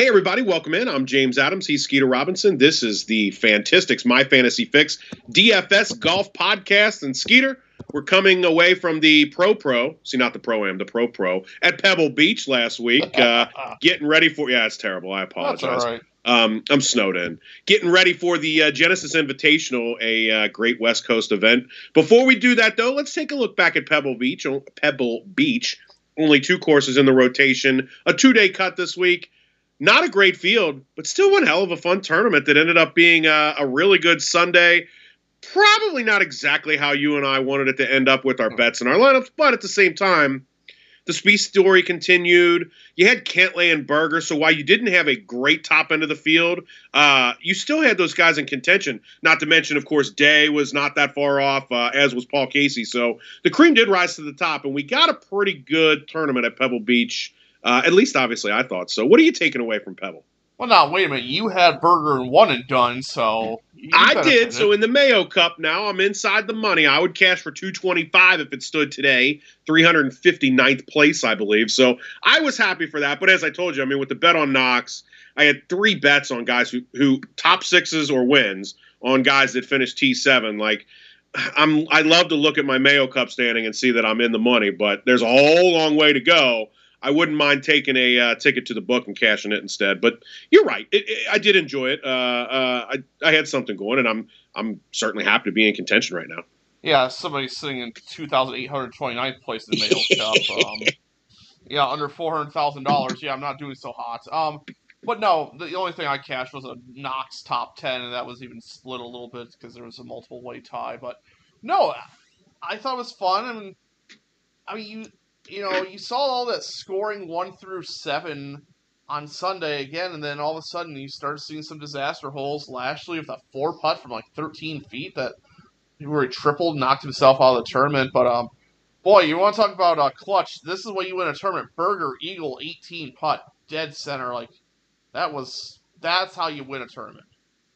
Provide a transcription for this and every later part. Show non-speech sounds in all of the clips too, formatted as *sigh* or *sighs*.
Hey, everybody, welcome in. I'm James Adams. He's Skeeter Robinson. This is the Fantastics My Fantasy Fix DFS Golf Podcast. And Skeeter, we're coming away from the Pro Pro, see, not the Pro Am, the Pro Pro at Pebble Beach last week, uh, *laughs* getting ready for, yeah, it's terrible. I apologize. Um, I'm snowed in. Getting ready for the uh, Genesis Invitational, a uh, great West Coast event. Before we do that, though, let's take a look back at Pebble Beach. Pebble Beach, only two courses in the rotation, a two day cut this week. Not a great field, but still one hell of a fun tournament that ended up being a, a really good Sunday. Probably not exactly how you and I wanted it to end up with our bets and our lineups, but at the same time, the Spieth story continued. You had Cantlay and Berger, so while you didn't have a great top end of the field, uh, you still had those guys in contention. Not to mention, of course, Day was not that far off, uh, as was Paul Casey. So the cream did rise to the top, and we got a pretty good tournament at Pebble Beach. Uh, at least, obviously, I thought so. What are you taking away from Pebble? Well, now wait a minute. You had Berger and one and done, so I did. So in the Mayo Cup now, I'm inside the money. I would cash for 225 if it stood today, 359th place, I believe. So I was happy for that. But as I told you, I mean, with the bet on Knox, I had three bets on guys who who top sixes or wins on guys that finished T7. Like I'm, I love to look at my Mayo Cup standing and see that I'm in the money, but there's a whole long way to go. I wouldn't mind taking a uh, ticket to the book and cashing it instead. But you're right. It, it, I did enjoy it. Uh, uh, I, I had something going, and I'm I'm certainly happy to be in contention right now. Yeah, somebody's sitting in 2,829th place in the Mayo Cup. *laughs* Um, yeah, under $400,000. Yeah, I'm not doing so hot. Um, but no, the only thing I cashed was a Knox top 10, and that was even split a little bit because there was a multiple way tie. But no, I thought it was fun. I mean, I mean, you you know, you saw all that scoring one through seven on Sunday again, and then all of a sudden you started seeing some disaster holes. Lashley with a four putt from like 13 feet that where he tripled, knocked himself out of the tournament. But um, boy, you want to talk about uh, clutch? This is what you win a tournament. Berger Eagle 18 putt, dead center. Like that was that's how you win a tournament.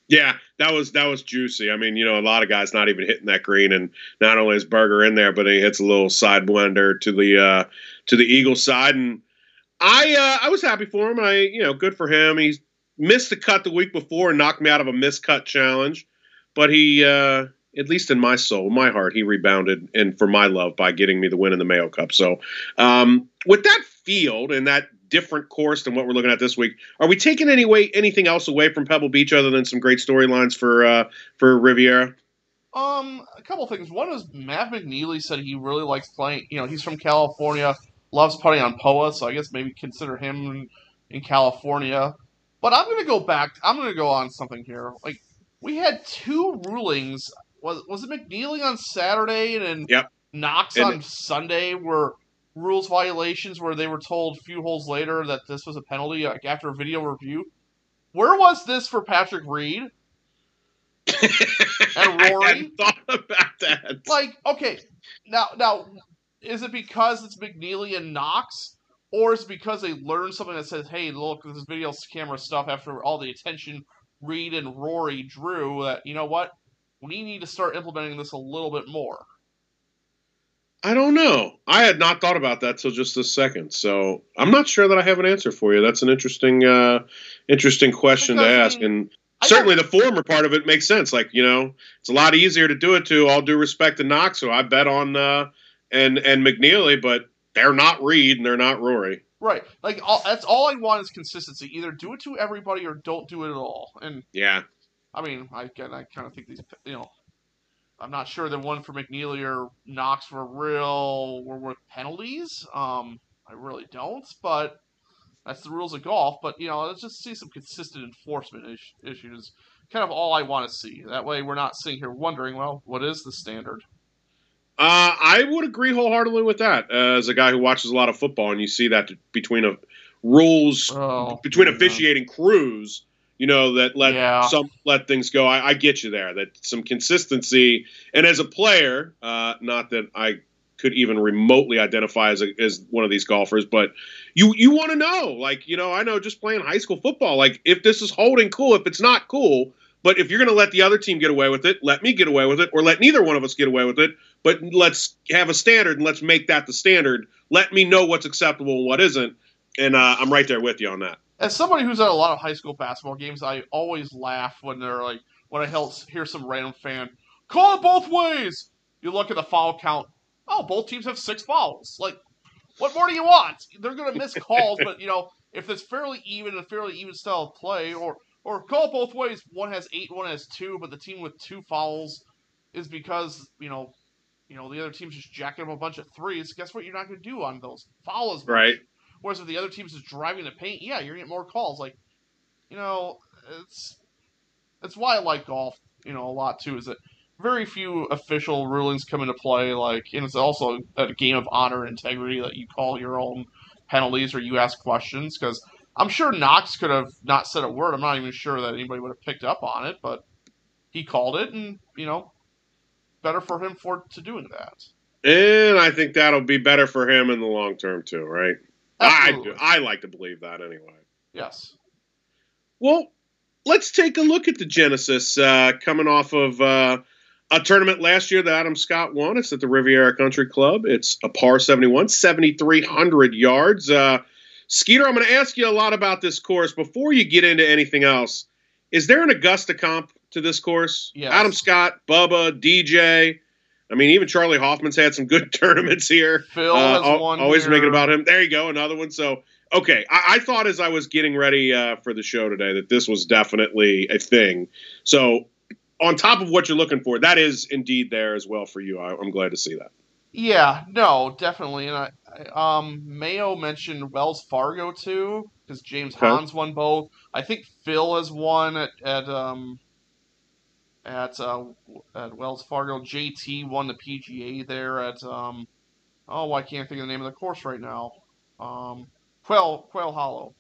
Yeah, that was that was juicy. I mean, you know, a lot of guys not even hitting that green, and not only is Berger in there, but he hits a little side blender to the uh, to the Eagle side, and I uh, I was happy for him. I you know, good for him. He missed the cut the week before and knocked me out of a miscut challenge, but he uh, at least in my soul, my heart, he rebounded and for my love by getting me the win in the Mayo Cup. So um, with that field and that different course than what we're looking at this week. Are we taking any way anything else away from Pebble Beach other than some great storylines for uh, for Riviera? Um, a couple things. One is Matt McNealy said he really likes playing. You know, he's from California, loves putting on POA, so I guess maybe consider him in, in California. But I'm going to go back. I'm going to go on something here. Like we had two rulings. Was was it McNealy on Saturday and then yep. Knox and on Sunday? Where rules violations where they were told a few holes later that this was a penalty like after a video review. Where was this for Patrick Reed *laughs* and Rory? thought about that. Like, okay, now now is it because it's McNealy and Knox, or is it because they learned something that says, "Hey, look, this video camera stuff." After all the attention Reed and Rory drew, that you know what, we need to start implementing this a little bit more. I don't know. I had not thought about that till just a second, so I'm not sure that I have an answer for you. That's an interesting, uh, interesting question to ask, and certainly the former part of it makes sense. Like you know, it's a lot easier to do it to all due respect to Knox, so I bet on uh, and and McNealy, but they're not Reed and they're not Rory. Right. Like all, that's all I want is consistency. Either do it to everybody or don't do it at all. And yeah, I mean, I I kind of think these you know I'm not sure the one for McNealy or Knox were real were worth penalties. Um, I really don't, but that's the rules of golf. But you know, let's just see some consistent enforcement is- issues. Kind of all I want to see. That way, we're not sitting here wondering, well, what is the standard? Uh, I would agree wholeheartedly with that. Uh, as a guy who watches a lot of football, and you see that between a rules oh, between yeah. officiating crews you know that let yeah. some let things go. I, I, get you there. That some consistency, and as a player, uh, not that I could even remotely identify as a, as one of these golfers, but you you want to know, like you know, I know just playing high school football, like if this is holding cool, if it's not cool. But if you're going to let the other team get away with it, let me get away with it, or let neither one of us get away with it. But let's have a standard and let's make that the standard. Let me know what's acceptable and what isn't. And uh, I'm right there with you on that. As somebody who's at a lot of high school basketball games, I always laugh when they're like when I hear some random fan call it both ways. You look at the foul count. Oh, both teams have six fouls. Like, what more do you want? They're going to miss *laughs* calls, but you know if it's fairly even, a fairly even style of play, or or call it both ways. One has eight, one has two, but the team with two fouls is because you know, you know the other team's just jacking up a bunch of threes. Guess what? You're not going to do on those fouls. Right. Whereas if the other team's just driving the paint, yeah, you're getting more calls. Like, you know, it's it's why I like golf, you know, a lot too. Is that very few official rulings come into play. Like, and it's also a game of honor and integrity that you call your own penalties or you ask questions. Because I'm sure Knox could have not said a word. I'm not even sure that anybody would have picked up on it, but he called it, and you know, better for him for to doing that. And I think that'll be better for him in the long term too, right? Absolutely. I do. I like to believe that anyway. Yes. Well, let's take a look at the Genesis uh, coming off of uh, a tournament last year that Adam Scott won. It's at the Riviera Country Club. It's a par 71, 7,300 yards. Uh, Skeeter, I'm going to ask you a lot about this course. Before you get into anything else, is there an Augusta comp to this course? Yes. Adam Scott, Bubba, DJ. I mean, even Charley Hoffman's had some good *laughs* tournaments here. Phil uh, has one. Always here. making about him. There you go, another one. So, okay, I, I thought as I was getting ready uh, for the show today that this was definitely a thing. So, on top of what you're looking for, that is indeed there as well for you. I, am glad to see that. Yeah, no, definitely. And I, I um, Mayo mentioned Wells Fargo too, because James okay. Hans won both. I think Phil has won at, at um, at uh, at Wells Fargo. JT won the PGA there at um, oh I can't think of the name of the course right now. Um, Quail Quail Hollow.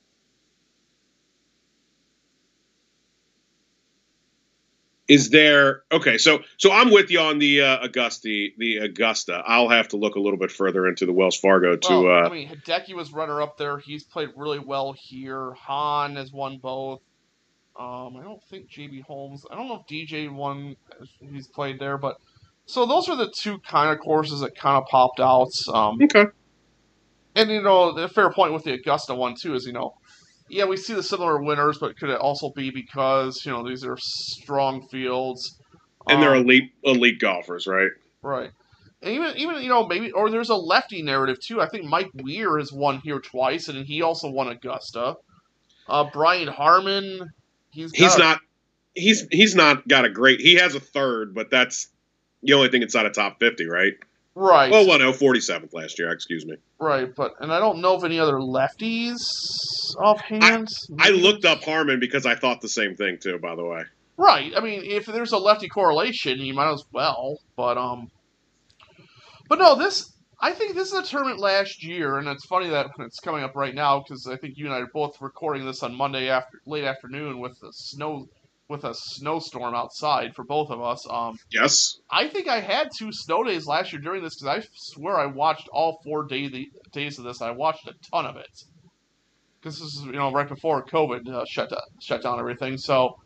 Is there okay? So so I'm with you on the uh, Augusta. The Augusta. I'll have to look a little bit further into the Wells Fargo to. Well, uh, I mean, Hideki was runner up there. He's played really well here. Han has won both. Um, I don't think JB Holmes. I don't know if DJ won. He's played there, but so those are the two kind of courses that kind of popped out. Um, okay. And you know, the fair point with the Augusta one too is you know, yeah, we see the similar winners, but could it also be because you know these are strong fields, and they're um, elite elite golfers, right? Right. And even even you know maybe or there's a lefty narrative too. I think Mike Weir has won here twice, and he also won Augusta. Uh, Brian Harman he's he's not he's he's not got a great. He has a third, but that's the only thing inside a top fifty, right? Right. Oh, well, no, forty seventh last year. Excuse me. Right, but and I don't know of any other lefties offhand. I, I looked up Harman because I thought the same thing too. By the way. Right. I mean, if there's a lefty correlation, you might as well. But um, but no, this I think this is a tournament last year, and it's funny that it's coming up right now because I think you and I are both recording this on Monday after late afternoon with the snow with a snowstorm outside for both of us. Um, yes, I think I had two snow days last year during this because I swear I watched all four day, the, days of this. I watched a ton of it because this is you know right before COVID uh, shut down, shut down everything. So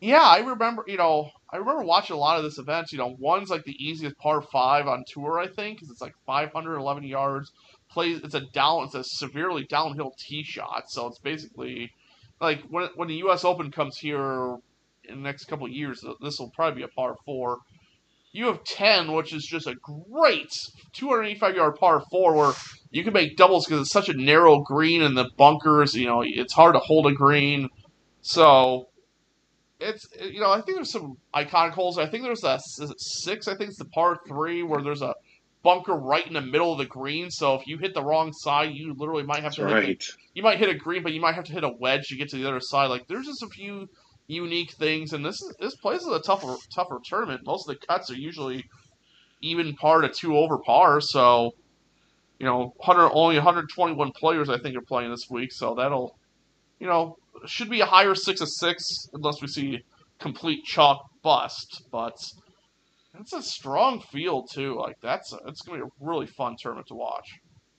yeah, I remember you know I remember watching a lot of this event. You know, one's like the easiest par five on tour, I think, because it's like 511 yards. Plays it's a down, it's a severely downhill tee shot. So it's basically like when when the U.S. Open comes here in the next couple years, this will probably be a par four. You have 10, which is just a great 285 yard par four where you can make doubles because it's such a narrow green and the bunkers. You know, it's hard to hold a green. So it's you know I think there's some iconic holes. I think there's a six. I think it's the par three where there's a bunker right in the middle of the green. So if you hit the wrong side, you literally might have to right. hit. You might hit a green, but you might have to hit a wedge to get to the other side. Like there's just a few unique things, and this is this place is a tougher tougher tournament. Most of the cuts are usually even par to two over par. So you know, 100 only 121 players I think are playing this week. So that'll you know should be a higher six of six unless we see complete chalk bust. But it's a strong field too. Like that's a, it's gonna be a really fun tournament to watch.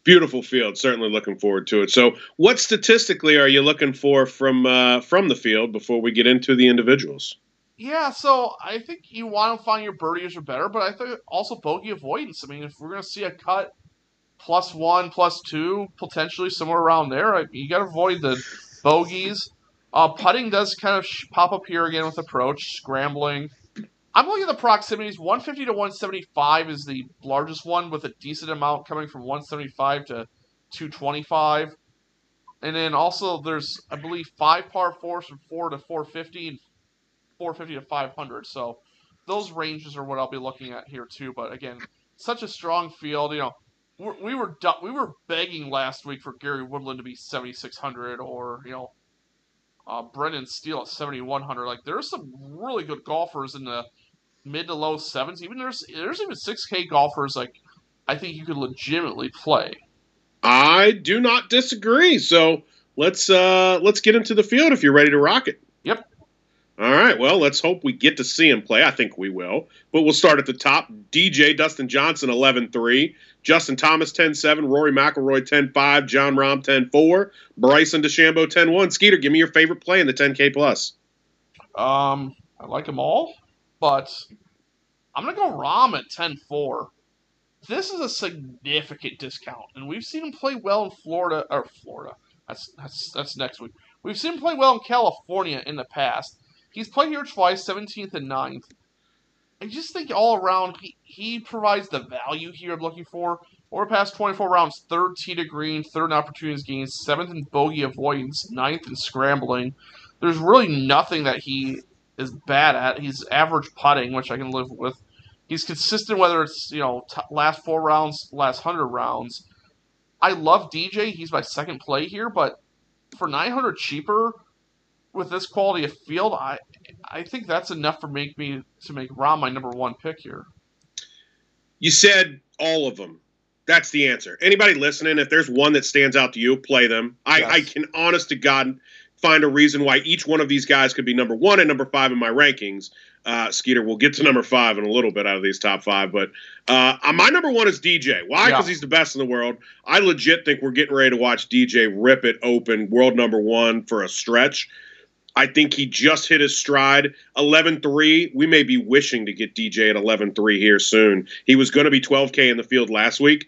Beautiful field. Certainly looking forward to it. So, what statistically are you looking for from uh, from the field before we get into the individuals? Yeah, so I think you want to find your birdies are better, but I think also bogey avoidance. I mean, if we're going to see a cut plus one, plus two, potentially somewhere around there, you got to avoid the bogeys. Uh, putting does kind of pop up here again with approach, scrambling. I'm looking at the proximities. 150 to 175 is the largest one, with a decent amount coming from 175 to 225. And then also there's, I believe, five par fours from 4 to 450 and 450 to 500. So those ranges are what I'll be looking at here too. But again, such a strong field. You know, we were we were begging last week for Gary Woodland to be 7600 or you know uh, Brendan Steele at 7100. Like there's some really good golfers in the mid to low sevens. Even there's there's even 6K golfers like I think you could legitimately play. I do not disagree. So let's uh let's get into the field if you're ready to rock it. Yep. All right. Well, let's hope we get to see him play. I think we will. But we'll start at the top. DJ Dustin Johnson 11-3, Justin Thomas 10-7, Rory McIlroy 10-5, Jon Rahm 10-4, Bryson DeChambeau 10-1. Skeeter, give me your favorite play in the 10K plus. Um, I like them all, but I'm gonna go Rahm at 10-4. This is a significant discount, and we've seen him play well in Florida or Florida. That's that's that's next week. We've seen him play well in California in the past. He's played here twice, 17th and 9th. I just think all around he, he provides the value here I'm looking for. Over past 24 rounds, third to green, third in opportunities gained, seventh in bogey avoidance, ninth in scrambling. There's really nothing that he is bad at. He's average putting, which I can live with. He's consistent whether it's you know t- last four rounds, last hundred rounds. I love DJ. He's my second play here, but for 900 cheaper, with this quality of field, I I think that's enough for make me to make Rahm my number one pick here. You said all of them. That's the answer. Anybody listening, if there's one that stands out to you, play them. I, yes. I can, honest to God, find a reason why each one of these guys could be number one and number five in my rankings. Uh, Skeeter, we'll get to number five in a little bit out of these top five, but uh, my number one is DJ. Why? Because yeah. he's the best in the world. I legit think we're getting ready to watch DJ rip it open, world number one for a stretch. I think he just hit his stride. 11 3. We may be wishing to get DJ at 11 3 here soon. He was going to be 12K in the field last week.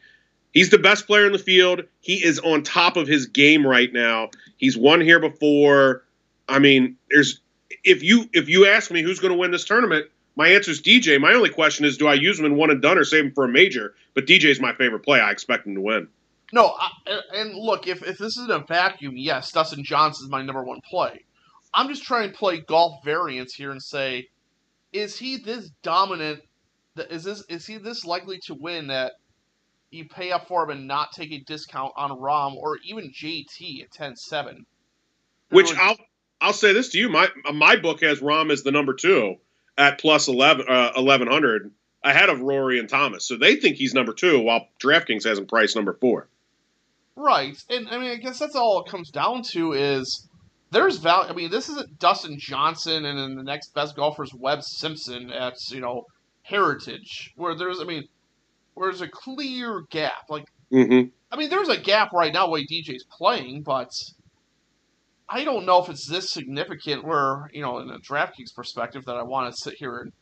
He's the best player in the field. He is on top of his game right now. He's won here before. I mean, there's if you if you ask me who's going to win this tournament, my answer is DJ. My only question is, do I use him in one and done or save him for a major? But DJ is my favorite play. I expect him to win. No, I, and look, if, if this is a vacuum, yes, Dustin Johnson is my number one play. I'm just trying to play golf variants here and say, is he this dominant? Is this is he this likely to win that you pay up for him and not take a discount on Rahm or even JT at 10-7? Which I'll I'll say this to you, my my book has Rahm as the number two at plus 11, uh, 1100 ahead of Rory and Thomas. So they think he's number two, while DraftKings has him priced number four. Right, and I mean, I guess that's all it comes down to is there's value. I mean, this isn't Dustin Johnson and then the next best golfer's Webb Simpson at you know Heritage, where there's I mean, where there's a clear gap. Like, mm-hmm. I mean, there's a gap right now where DJ's playing, but I don't know if it's this significant. Where you know, in a DraftKings perspective, that I want to sit here and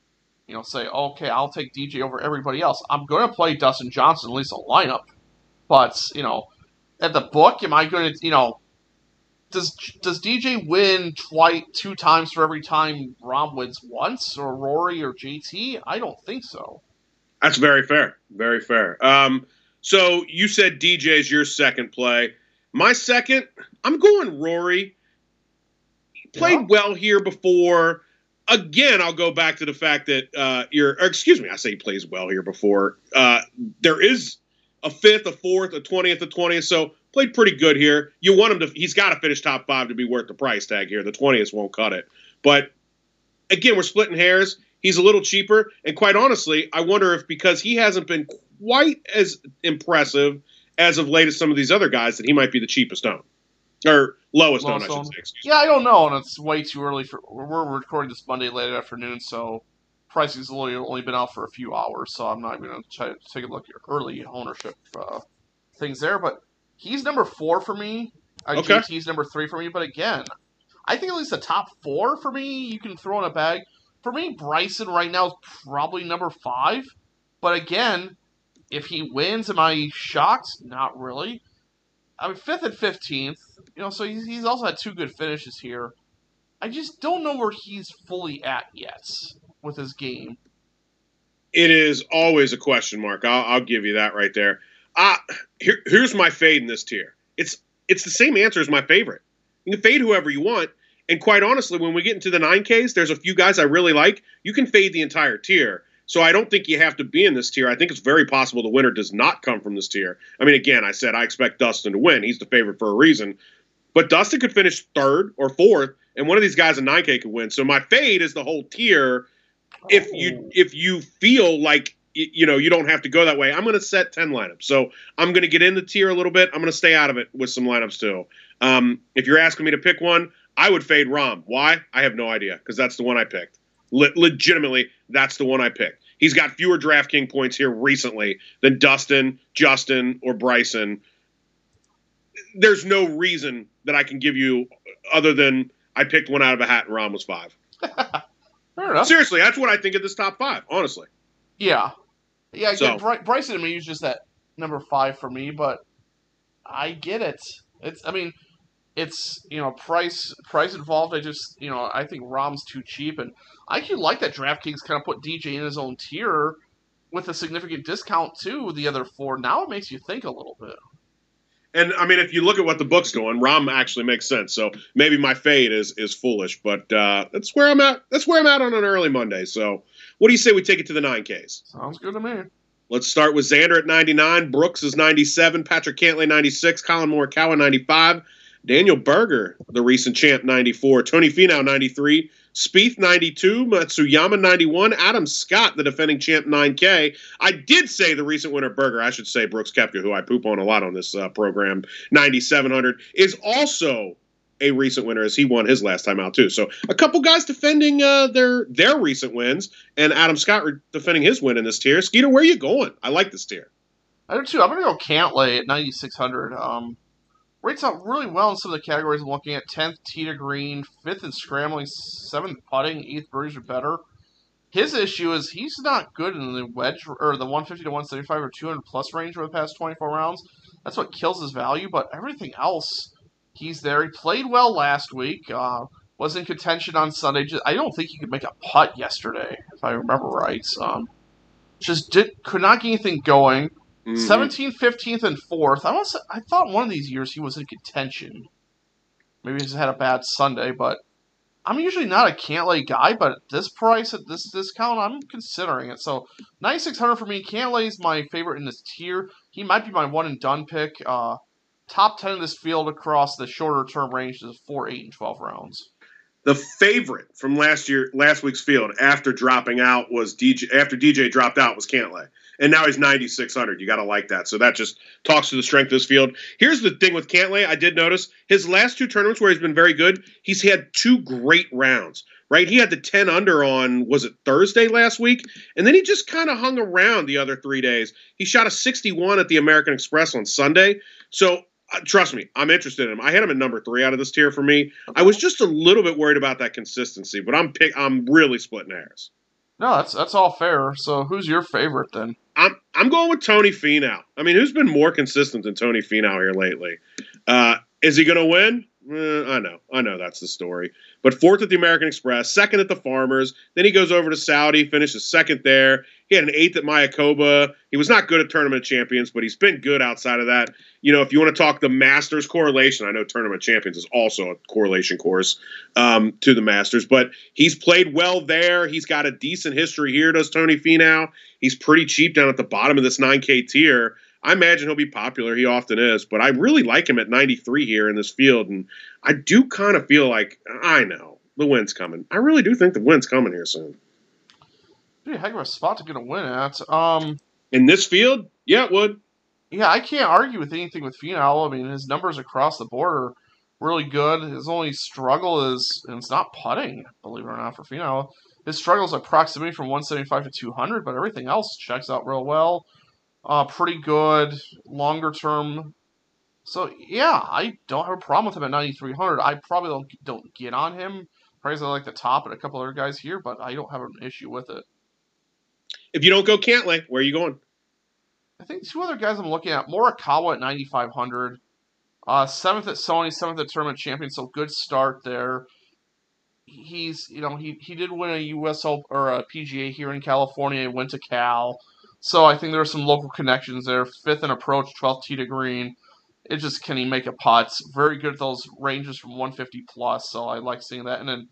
you know say, okay, I'll take DJ over everybody else. I'm going to play Dustin Johnson at least a lineup, but you know, at the book, am I going to you know does does DJ win twice two times for every time Rahm wins once, or Rory or JT? I don't think so. That's very fair. Very fair. Um, so you said DJ is your second play. My second, I'm going Rory. He played yeah. well here before. Again, I'll go back to the fact that uh, you're, excuse me, I say he plays well here before. Uh, there is a fifth, a fourth, a twentieth, a twentieth. So played pretty good here. You want him to, he's got to finish top five to be worth the price tag here. The 20th won't cut it. But again, we're splitting hairs. He's a little cheaper. And quite honestly, I wonder if because he hasn't been quite as impressive as of late as some of these other guys, that he might be the cheapest own. Or lowest, own, I should say. Yeah, I don't know. And it's way too early for. We're recording this Monday late afternoon, so pricing's only, only been out for a few hours, so I'm not going to to take a look at early ownership uh, things there. But he's number four for me. Uh, okay. JT's number three for me. But again, I think at least the top four for me you can throw in a bag. For me, Bryson right now is probably number five. But again, if he wins, am I shocked? Not really. I mean, fifth and fifteenth. You know, so he's, he's also had two good finishes here. I just don't know where he's fully at yet with his game. It is always a question mark. I'll, I'll give you that right there. Uh, here, here's my fade in this tier. It's it's the same answer as my favorite. You can fade whoever you want. And quite honestly, when we get into the 9Ks, there's a few guys I really like. You can fade the entire tier. So I don't think you have to be in this tier. I think it's very possible the winner does not come from this tier. I mean, again, I said I expect Dustin to win. He's the favorite for a reason. But Dustin could finish third or fourth, and one of these guys in 9K could win. So my fade is the whole tier. If you if you feel like you know you don't have to go that way, I'm going to set 10 lineups. So I'm going to get in the tier a little bit. I'm going to stay out of it with some lineups too. Um, if you're asking me to pick one, I would fade Rahm Why? I have no idea because that's the one I picked. Le- legitimately, that's the one I picked. He's got fewer DraftKings points here recently than Dustin, Justin, or Bryson. There's no reason that I can give you other than I picked one out of a hat and Rahm was five. *laughs* Seriously, that's what I think of this top five, honestly. Yeah. Yeah, so. Bryson, I mean, he's just that number five for me, but I get it. It's, I mean, it's you know price price involved. I just you know I think Rahm's too cheap, and I actually like that DraftKings kind of put DJ in his own tier with a significant discount to the other four. Now it makes you think a little bit. And I mean, if you look at what the book's doing, Rahm actually makes sense. So maybe my fade is is foolish, but uh, that's where I'm at. That's where I'm at on an early Monday. So what do you say we take it to the nine Ks? Sounds good to me. Let's start with Xander at 99, Brooks is 97, Patrick Cantlay 96, Collin Morikawa 95, Daniel Berger, the recent champ, 94. Tony Finau, 93. Spieth, 92. Matsuyama, 91. Adam Scott, the defending champ, 9K. I did say the recent winner, Berger, I should say Brooks Koepka, who I poop on a lot on this uh, program, 9,700, is also a recent winner as he won his last time out too. So a couple guys defending uh, their their recent wins, and Adam Scott defending his win in this tier. Skeeter, where are you going? I like this tier. I do too. I'm going to go Cantlay at 9,600. Um, rates out really well in some of the categories I'm looking at. 10th tee to green, 5th in scrambling, 7th putting, 8th birdies are better. His issue is he's not good in the wedge or the 150 to 175 or 200 plus range over the past 24 rounds. That's what kills his value, but everything else, he's there. He played well last week. Uh, was in contention on Sunday. Just, I don't think he could make a putt yesterday, if I remember right. Um, just did could not get anything going. Mm-hmm. 17th, 15th, and 4th. I was I thought one of these years he was in contention. Maybe he's had a bad Sunday, but I'm usually not a Cantlay guy, but at this price, at this discount, I'm considering it. So 9600 for me. Cantlay's my favorite in this tier. He might be my one and done pick. Uh, top 10 in this field across the shorter term range is 4, 8, and 12 rounds. The favorite from last year, last week's field after dropping out was DJ. After DJ dropped out was Cantlay. And now he's 9600 you got to like that. So that just talks to the strength of this field. Here's the thing with cantlay i did notice his last two tournaments where he's been very good he's had two great rounds right? He had the 10 under on was it thursday last week? And then he just kind of hung around the other three days. He shot a 61 at the american express on sunday. So trust me, I'm interested in him. I had him at number three out of this tier for me. I was just a little bit worried about that consistency, but I'm pick. I'm really splitting hairs. No, that's that's all fair. So, who's your favorite then? I'm I'm going with Tony Finau. I mean, who's been more consistent than Tony Finau here lately? Uh, is he going to win? Eh, I know, I know that's the story. But fourth at the American Express, second at the Farmers. Then he goes over to Saudi, finishes second there. He had an eighth at Mayakoba. He was not good at Tournament Champions, but he's been good outside of that. You know, if you want to talk the Masters correlation, I know Tournament Champions is also a correlation course um, to the Masters, but he's played well there. He's got a decent history here, does Tony Finau. He's pretty cheap down at the bottom of this 9K tier. I imagine he'll be popular. He often is, but I really like him at 93 here in this field, and I do kind of feel like I know the wind's coming. I really do think the wind's coming here soon. A heck of a spot to get a win at. Um, in this field, yeah, it would. Yeah, I can't argue with anything with Finau. I mean, his numbers across the board are really good. His only struggle is, and it's not putting, believe it or not, for Finau. His struggle is approximately from 175 to 200, but everything else checks out real well uh, pretty good longer term. So yeah, I don't have a problem with him at 9300. I probably don't don't get on him. Probably like the top and a couple other guys here, but I don't have an issue with it. If you don't go Cantlay, where are you going? I think two other guys I'm looking at: Morikawa at 9500. Uh, seventh at Sony, seventh at Tournament Champion, so good start there. He's, you know, he, he did win a U.S. Open, or a PGA here in California. Went to Cal, so I think there are some local connections there. Fifth in approach, twelfth tee to green. It just can he make a putt? Very good at those ranges from 150 plus, so I like seeing that. And then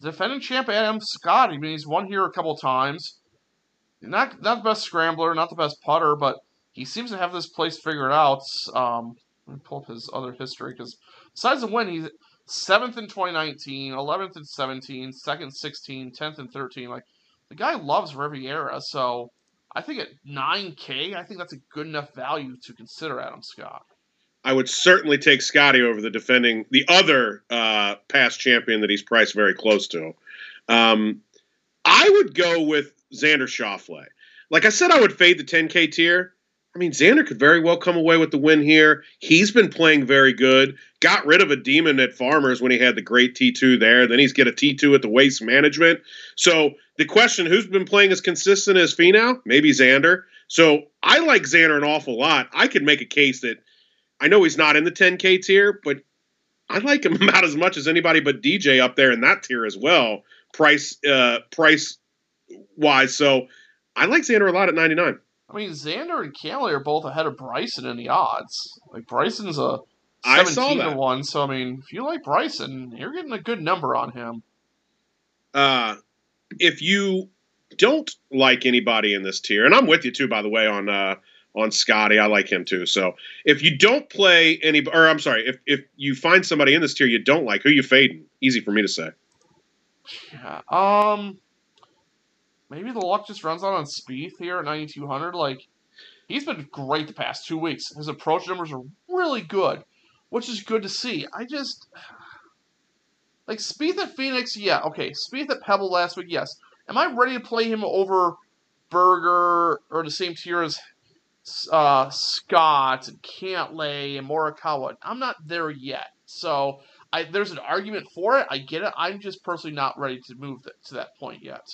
defending champ Adam Scott. I mean, he's won here a couple times. Not not the best scrambler, not the best putter, but he seems to have this place figured out. Um, let me pull up his other history because besides the win, he's seventh in 2019, 11th in 17, second 16, 10th and 13. Like the guy loves Riviera, so I think at 9K, I think that's a good enough value to consider Adam Scott. I would certainly take Scotty over the defending the other uh, past champion that he's priced very close to. Um, I would go with Xander Schauffele. Like I said, I would fade the 10K tier. I mean, Xander could very well come away with the win here. He's been playing very good. Got rid of a demon at Farmers when he had the great T2 there. Then he's get a T2 at the Waste Management. So the question, who's been playing as consistent as Finau? Maybe Xander. So I like Xander an awful lot. I could make a case that I know he's not in the 10K tier, but I like him *laughs* about as much as anybody but DJ up there in that tier as well, price uh, price wise. So I like Xander a lot at 99. I mean, Xander and Cantlay are both ahead of Bryson in the odds. Like Bryson's a seventeen to one. So I mean, if you like Bryson, you're getting a good number on him. Uh, if you don't like anybody in this tier, and I'm with you too, by the way, on uh, on Scotty, I like him too. So if you don't play any, or I'm sorry, if if you find somebody in this tier you don't like, who you fading? Easy for me to say. Yeah. Um maybe the luck just runs out on Spieth here at 9200. Like, he's been great the past two weeks. His approach numbers are really good, which is good to see. I just like Spieth at Phoenix, yeah, okay. Spieth at Pebble last week, yes. Am I ready to play him over Berger or the same tier as uh, Scott and Cantlay and Morikawa? I'm not there yet. So I, there's an argument for it. I get it. I'm just personally not ready to move to that point yet.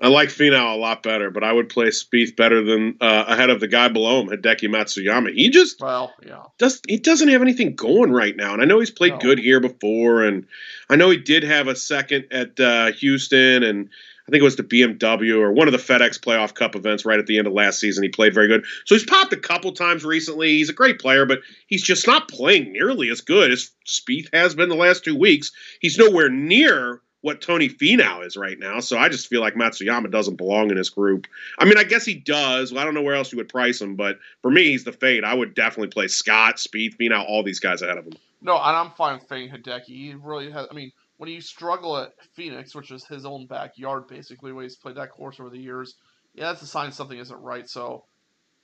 I like Finau a lot better, but I would play Spieth better than uh, ahead of the guy below him, Hideki Matsuyama. He just well, yeah, does he doesn't have anything going right now, and I know he's played no. good here before, and I know he did have a second at uh, Houston, and I think it was the BMW or one of the FedEx Playoff Cup events right at the end of last season. He played very good, so he's popped a couple times recently. He's a great player, but he's just not playing nearly as good as Spieth has been the last two weeks. He's nowhere near what Tony Finau is right now. So I just feel like Matsuyama doesn't belong in this group. I mean, I guess he does. Well, I don't know where else you would price him, but for me, he's the fade. I would definitely play Scott, Spieth, Finau, all these guys ahead of him. No, and I'm fine fading Hideki. He really has. I mean, when you struggle at Phoenix, which is his own backyard, basically, where he's played that course over the years, yeah, that's a sign something isn't right. So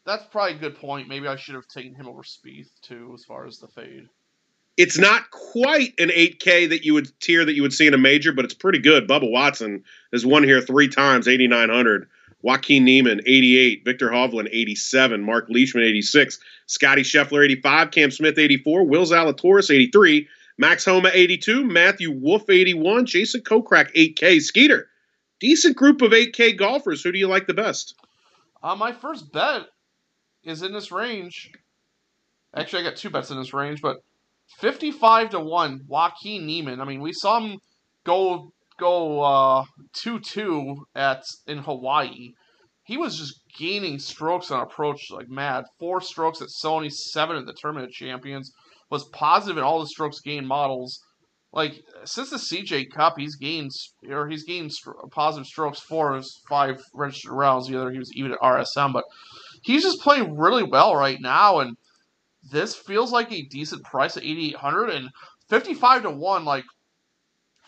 that's probably a good point. Maybe I should have taken him over Spieth too, as far as the fade it's not quite an 8K that you would tier that you would see in a major, but it's pretty good. Bubba Watson has won here three times, 8,900. Joaquin Niemann, 88. Viktor Hovland, 87. Mark Leishman, 86. Scotty Scheffler, 85. Cam Smith, 84. Will Zalatoris, 83. Max Homa, 82. Matthew Wolff, 81. Jason Kokrak, 8K. Skeeter, decent group of 8K golfers. Who do you like the best? Uh, my first bet is in this range. Actually, I got two bets in this range, but 55 to 1, Joaquin Niemann. I mean, we saw him go go uh 2-2 at in Hawaii. He was just gaining strokes on approach like mad. Four strokes at Sony, seven at the Tournament of Champions. Was positive in all the strokes gained models. Like since the CJ Cup, he's gained or he's gained positive strokes four of his five registered rounds. The other he was even at RSM, but he's just playing really well right now. And this feels like a decent price at 8800 and 55 to 1 like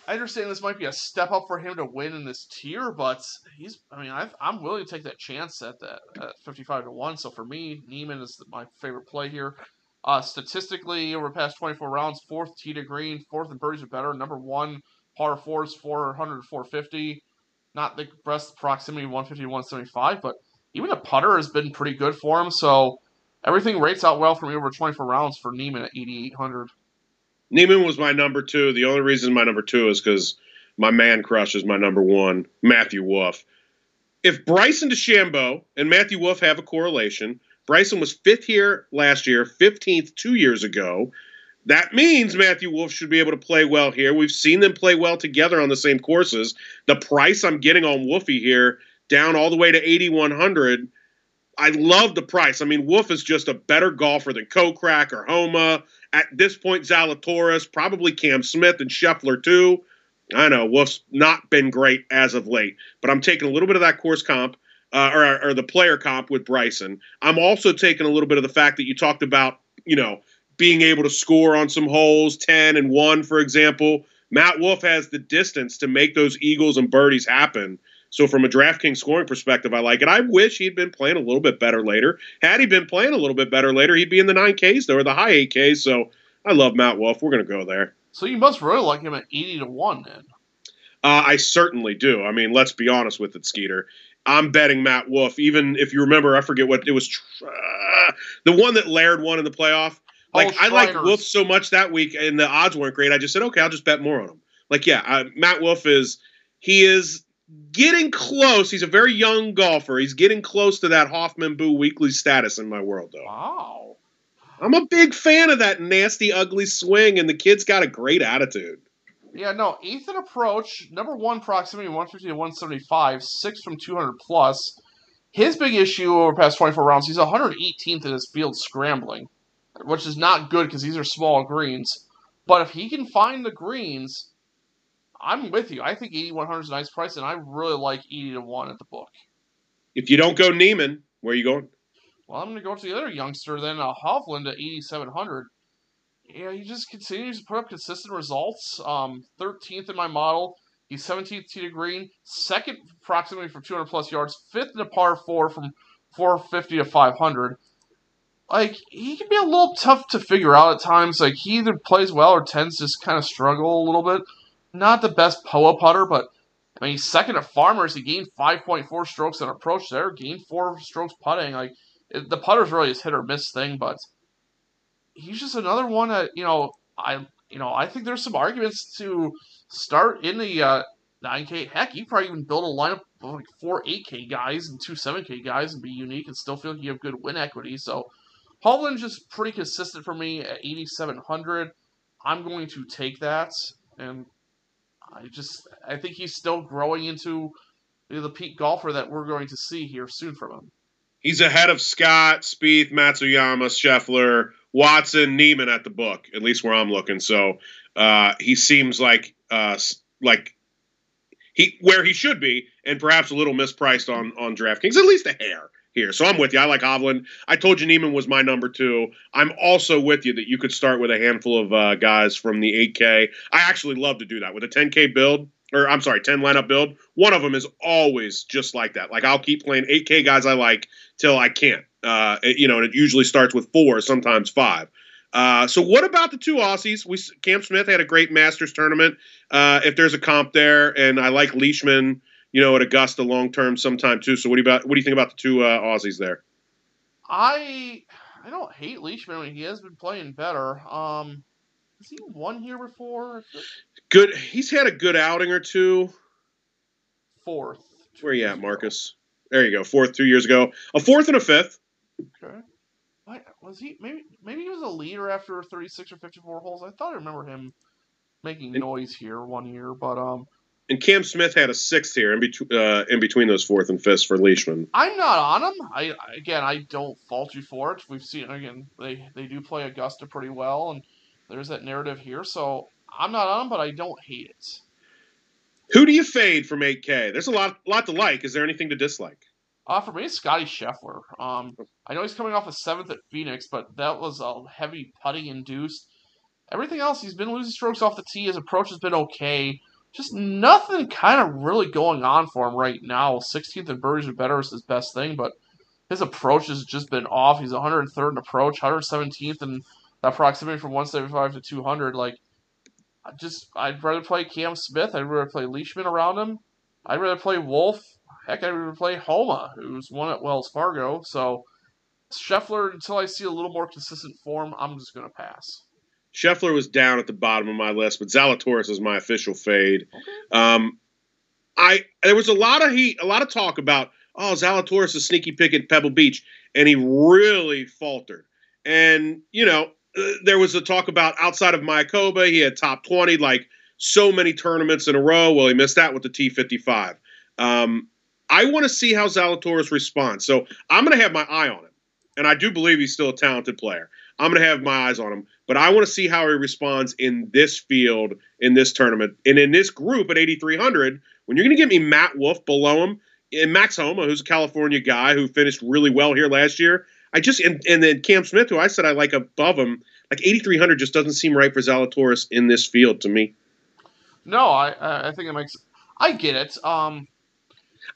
I understand this might be a step up for him to win in this tier, but he's. I mean, i am willing to take that chance at that at 55 to one. So for me, Niemann is my favorite play here. Uh, statistically, over the past 24 rounds, fourth tee to green, fourth and birdies are better. Number one, par fours, 400 450. Not the best proximity, 150 to 175, but even the putter has been pretty good for him. So Everything rates out well for me over 24 rounds for Niemann at 8,800. Niemann was my number two. The only reason my number two is because my man crush is my number one, Matthew Wolff. If Bryson DeChambeau and Matthew Wolff have a correlation, Bryson was fifth here last year, 15th two years ago. That means Matthew Wolff should be able to play well here. We've seen them play well together on the same courses. The price I'm getting on Wolfie here, down all the way to 8,100. I love the price. I mean, Wolff is just a better golfer than Kokrak or Homa. At this point, Zalatoris, probably Cam Smith and Scheffler too. I know Wolff's not been great as of late, but I'm taking a little bit of that course comp uh, or, or the player comp with Bryson. I'm also taking a little bit of the fact that you talked about, you know, being able to score on some holes, 10 and 1, for example. Matt Wolff has the distance to make those eagles and birdies happen. So from a DraftKings scoring perspective, I like it. I wish he'd been playing a little bit better later. Had he been playing a little bit better later, he'd be in the 9Ks though, or the high 8Ks. So I love Matt Wolff. We're going to go there. So you must really like him at 80 to 1 then. Uh, I certainly do. I mean, let's be honest with it, Skeeter. I'm betting Matt Wolff. Even if you remember, I forget what it was. Uh, the one that Laird won in the playoff. Like oh, I like Wolff so much that week, and the odds weren't great. I just said, okay, I'll just bet more on him. Like, yeah, uh, Matt Wolff is he is getting close. He's a very young golfer. He's getting close to that Hoffman Boo Weekley status in my world, though. Wow. I'm a big fan of that nasty, ugly swing, and the kid's got a great attitude. Yeah, no, Ethan approach, number one proximity, 150 to 175, six from 200 plus. His big issue over past 24 rounds, he's 118th in his field scrambling, which is not good because these are small greens. But if he can find the greens, I'm with you. I think 8100 is a nice price, and I really like 80 to 1 at the book. If you don't go Niemann, where are you going? Well, I'm going to go to the other youngster, then uh, Hovland at 8700. Yeah, he just continues to put up consistent results. Um, 13th in my model. He's 17th tee to green, second approximately from 200 plus yards, fifth in a par four from 450 to 500. Like he can be a little tough to figure out at times. Like he either plays well or tends to just kind of struggle a little bit not the best POA putter, but I mean, he's second at Farmers. He gained 5.4 strokes on approach there, gained four strokes putting. Like, it, the putter's really his hit or miss thing, but he's just another one that, you know, I you know, I think there's some arguments to start in the uh, 9K. Heck, you probably even build a lineup of like four 8K guys and two 7K guys and be unique and still feel like you have good win equity. So, Hovland's just pretty consistent for me at 8,700. I'm going to take that. And I just I think he's still growing into the peak golfer that we're going to see here soon from him. He's ahead of Scott, Spieth, Matsuyama, Scheffler, Watson, Niemann at the book, at least where I'm looking. So uh, he seems like uh, like he where he should be, and perhaps a little mispriced on on DraftKings, at least a hair here. So I'm with you. I like Hovland. I told you Niemann was my number two. I'm also with you that you could start with a handful of uh, guys from the 8K. I actually love to do that with a 10K build, or I'm sorry, 10 lineup build. One of them is always just like that. Like I'll keep playing 8K guys I like till I can't. Uh, it, you know, and it usually starts with four, sometimes five. Uh, so what about the two Aussies? We Cam Smith had a great Masters tournament. Uh, if there's a comp there, and I like Leishman you know, at Augusta long term sometime too. So what do you about what do you think about the two uh, Aussies there? I I don't hate Leishman. I mean, he has been playing better. Um, has he won here before? Good. He's had a good outing or two. Fourth. Where are you at, Marcus? There you go. Fourth two years ago. A fourth and a fifth. Okay. What, was he maybe maybe he was a leader after 36 or 54 holes? I thought I remember him making noise here one year, but um and Cam Smith had a sixth here in between uh, in between those fourth and fifth for Leishman. I'm not on him. I again, I don't fault you for it. We've seen again they they do play Augusta pretty well, and there's that narrative here. So I'm not on him, but I don't hate it. Who do you fade from 8K? There's a lot lot to like. Is there anything to dislike? Uh, for me, it's Scotty Scheffler. Um, I know he's coming off a seventh at Phoenix, but that was a heavy putting induced. Everything else, he's been losing strokes off the tee. His approach has been okay just nothing kind of really going on for him right now. 16th in birdies or better is his best thing, but his approach has just been off. He's 103rd in approach, 117th in that proximity from 175 to 200. Like, I just I'd rather play Cam Smith. I'd rather play Leishman around him. I'd rather play Wolff. Heck, I'd rather play Homa, who's won at Wells Fargo. So Scheffler, until I see a little more consistent form, I'm just going to pass. Scheffler was down at the bottom of my list, but Zalatoris is my official fade. Um, I there was a lot of heat, a lot of talk about oh Zalatoris is a sneaky pick at Pebble Beach, and he really faltered. And you know uh, there was a talk about outside of Mayakoba, he had top 20, like so many tournaments in a row. Well, he missed that with the T55. Um, I want to see how Zalatoris responds. So I'm going to have my eye on him. And I do believe he's still a talented player. I'm going to have my eyes on him. But I want to see how he responds in this field, in this tournament, and in this group at 8,300. When you're going to get me Matt Wolff below him, and Max Homa, who's a California guy who finished really well here last year, I just and, and then Cam Smith, who I said I like above him, like 8,300 just doesn't seem right for Zalatoris in this field to me. No, I I think it makes. I get it. Um,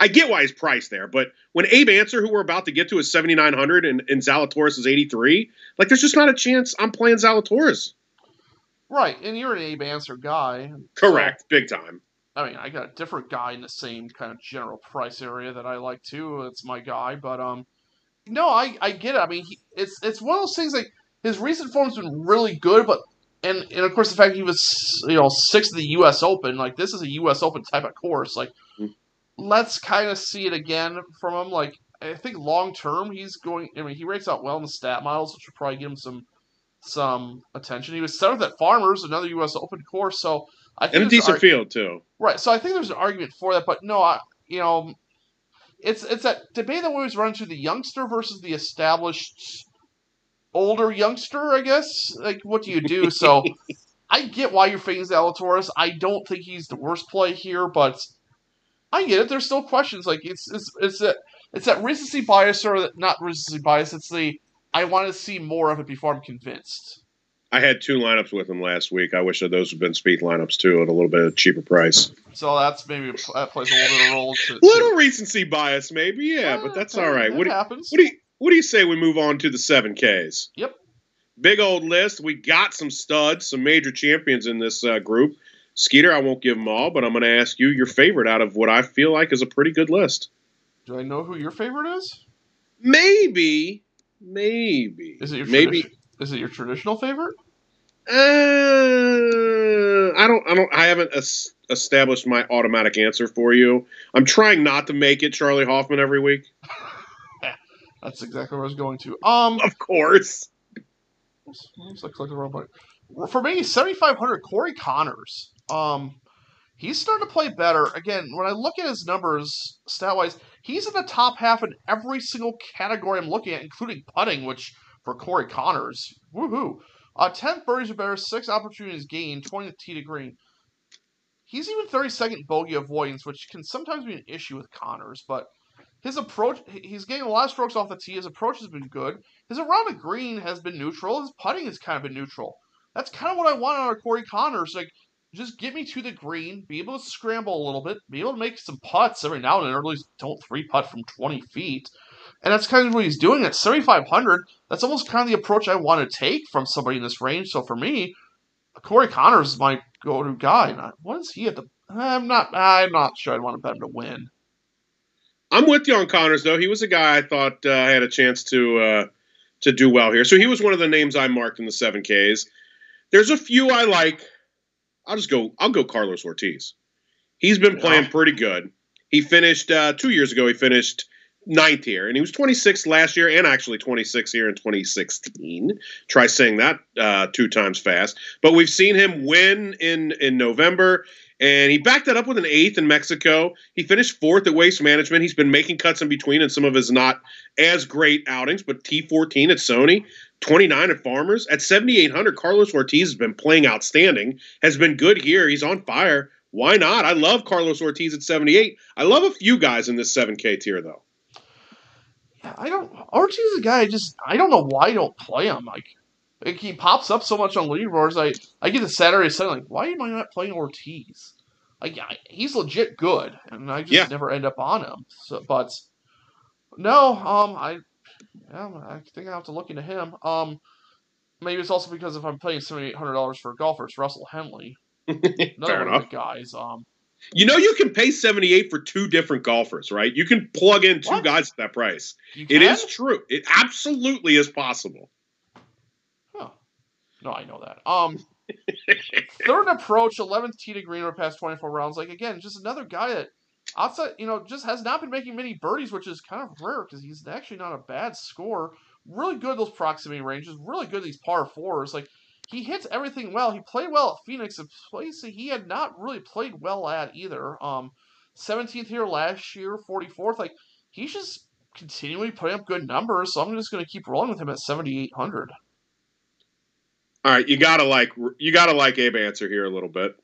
I get why he's priced there, but when Abe Ancer, who we're about to get to, is 7,900 and, and Zalatoris is 83, like there's just not a chance I'm playing Zalatoris. Right, and you're an Abe Ancer guy. Correct, so, big time. I mean, I got a different guy in the same kind of general price area that I like too. It's my guy, but um, no, I I get it. I mean, he, it's it's one of those things like his recent form's been really good, but and and of course the fact he was you know sixth of the U.S. Open, like this is a U.S. Open type of course, like mm-hmm. Let's kind of see it again from him. Like I think long term he's going. I mean, he rates out well in the stat models, which will probably give him some some attention. He was seventh at Farmers, another U.S. Open course, so I think and a decent ar- field too. Right, so I think there's an argument for that, but no, I you know. It's it's that debate that we always run to the youngster versus the established older youngster, I guess. Like, what do you do? So, *laughs* I get why you're fading Zalatoris. I don't think he's the worst play here, but I get it. There's still questions. Like, it's it's it's that it's that recency bias or not recency bias. It's the I want to see more of it before I'm convinced. I had two lineups with him last week. I wish that those had been speed lineups too, at a little bit of a cheaper price. So that's maybe that plays a little bit of role. To, little recency bias, maybe, yeah, but that's all right. What happens. What do you what do you say we move on to the 7Ks? Yep. Big old list. We got some studs, some major champions in this uh, group. Skeeter, I won't give them all, but I'm going to ask you your favorite out of what I feel like is a pretty good list. Do I know who your favorite is? Maybe. Maybe. Is it your maybe? Tradi- is it your traditional favorite? Uh, I don't. I don't. I haven't es- established my automatic answer for you. I'm trying not to make it Charley Hoffman every week. *laughs* That's exactly where I was going to. Um, of course. I click the wrong button. For me, seventy five hundred Corey Conners. Um, he's starting to play better. Again, when I look at his numbers stat wise, he's in the top half in every single category I'm looking at, including putting, which for Corey Conners, woohoo! Uh, 10 birdies or better, six opportunities gained, 20 tee to green. He's even 32nd bogey avoidance, which can sometimes be an issue with Conners, but his approach, he's getting a lot of strokes off the tee. His approach has been good. His around the green has been neutral. His putting has kind of been neutral. That's kind of what I want out of Corey Conners. Like, just get me to the green, be able to scramble a little bit, be able to make some putts every now and then, or at least don't three putt from 20 feet. And that's kind of what he's doing at 7,500. That's almost kind of the approach I want to take from somebody in this range. So for me, Corey Conners is my go-to guy. What is he at the? I'm not. I'm not sure. I'd want to bet him to win. I'm with you on Conners though. He was a guy I thought uh, had a chance to uh, to do well here. So he was one of the names I marked in the seven Ks. There's a few I like. I'll just go. I'll go Carlos Ortiz. He's been playing pretty good. He finished uh, two years ago. He finished ninth here, and he was 26 last year, and actually 26 here in 2016. Try saying that uh, two times fast. But we've seen him win in in November and he backed that up with an eighth in Mexico. He finished fourth at Waste Management. He's been making cuts in between in some of his not as great outings, but T14 at Sony, 29 at Farmers. At 7,800, Carlos Ortiz has been playing outstanding, has been good here. He's on fire. Why not? I love Carlos Ortiz at 78. I love a few guys in this 7K tier, though. Yeah, I don't. Ortiz is a guy I just, I don't know why I don't play him. Like, like he pops up so much on leaderboards. I I get the Saturday Sunday like, why am I not playing Ortiz? Like he's legit good, and I just yeah. never end up on him. So, but no, um, I yeah, I think I have to look into him. Um, maybe it's also because if I'm paying seventy eight hundred dollars for a golfer, it's Russell Henley, *laughs* of the guys. Um, you know you can pay seventy eight for two different golfers, right? You can plug in two what? guys at that price. It is true. It absolutely is possible. Huh. No, I know that. Um, *laughs* third approach, 11th tee to green over past 24 rounds. Like, again, just another guy that outside, you know, just has not been making many birdies, which is kind of rare because he's actually not a bad score. really good those proximity ranges, really good these par fours. Like he hits everything well. He played well at Phoenix, a place he had not really played well at either. Um, 17th here last year, 44th. Like he's just continually putting up good numbers. So I'm just going to keep rolling with him at 7,800. All right, you gotta like you gotta like Abe Ancer here a little bit.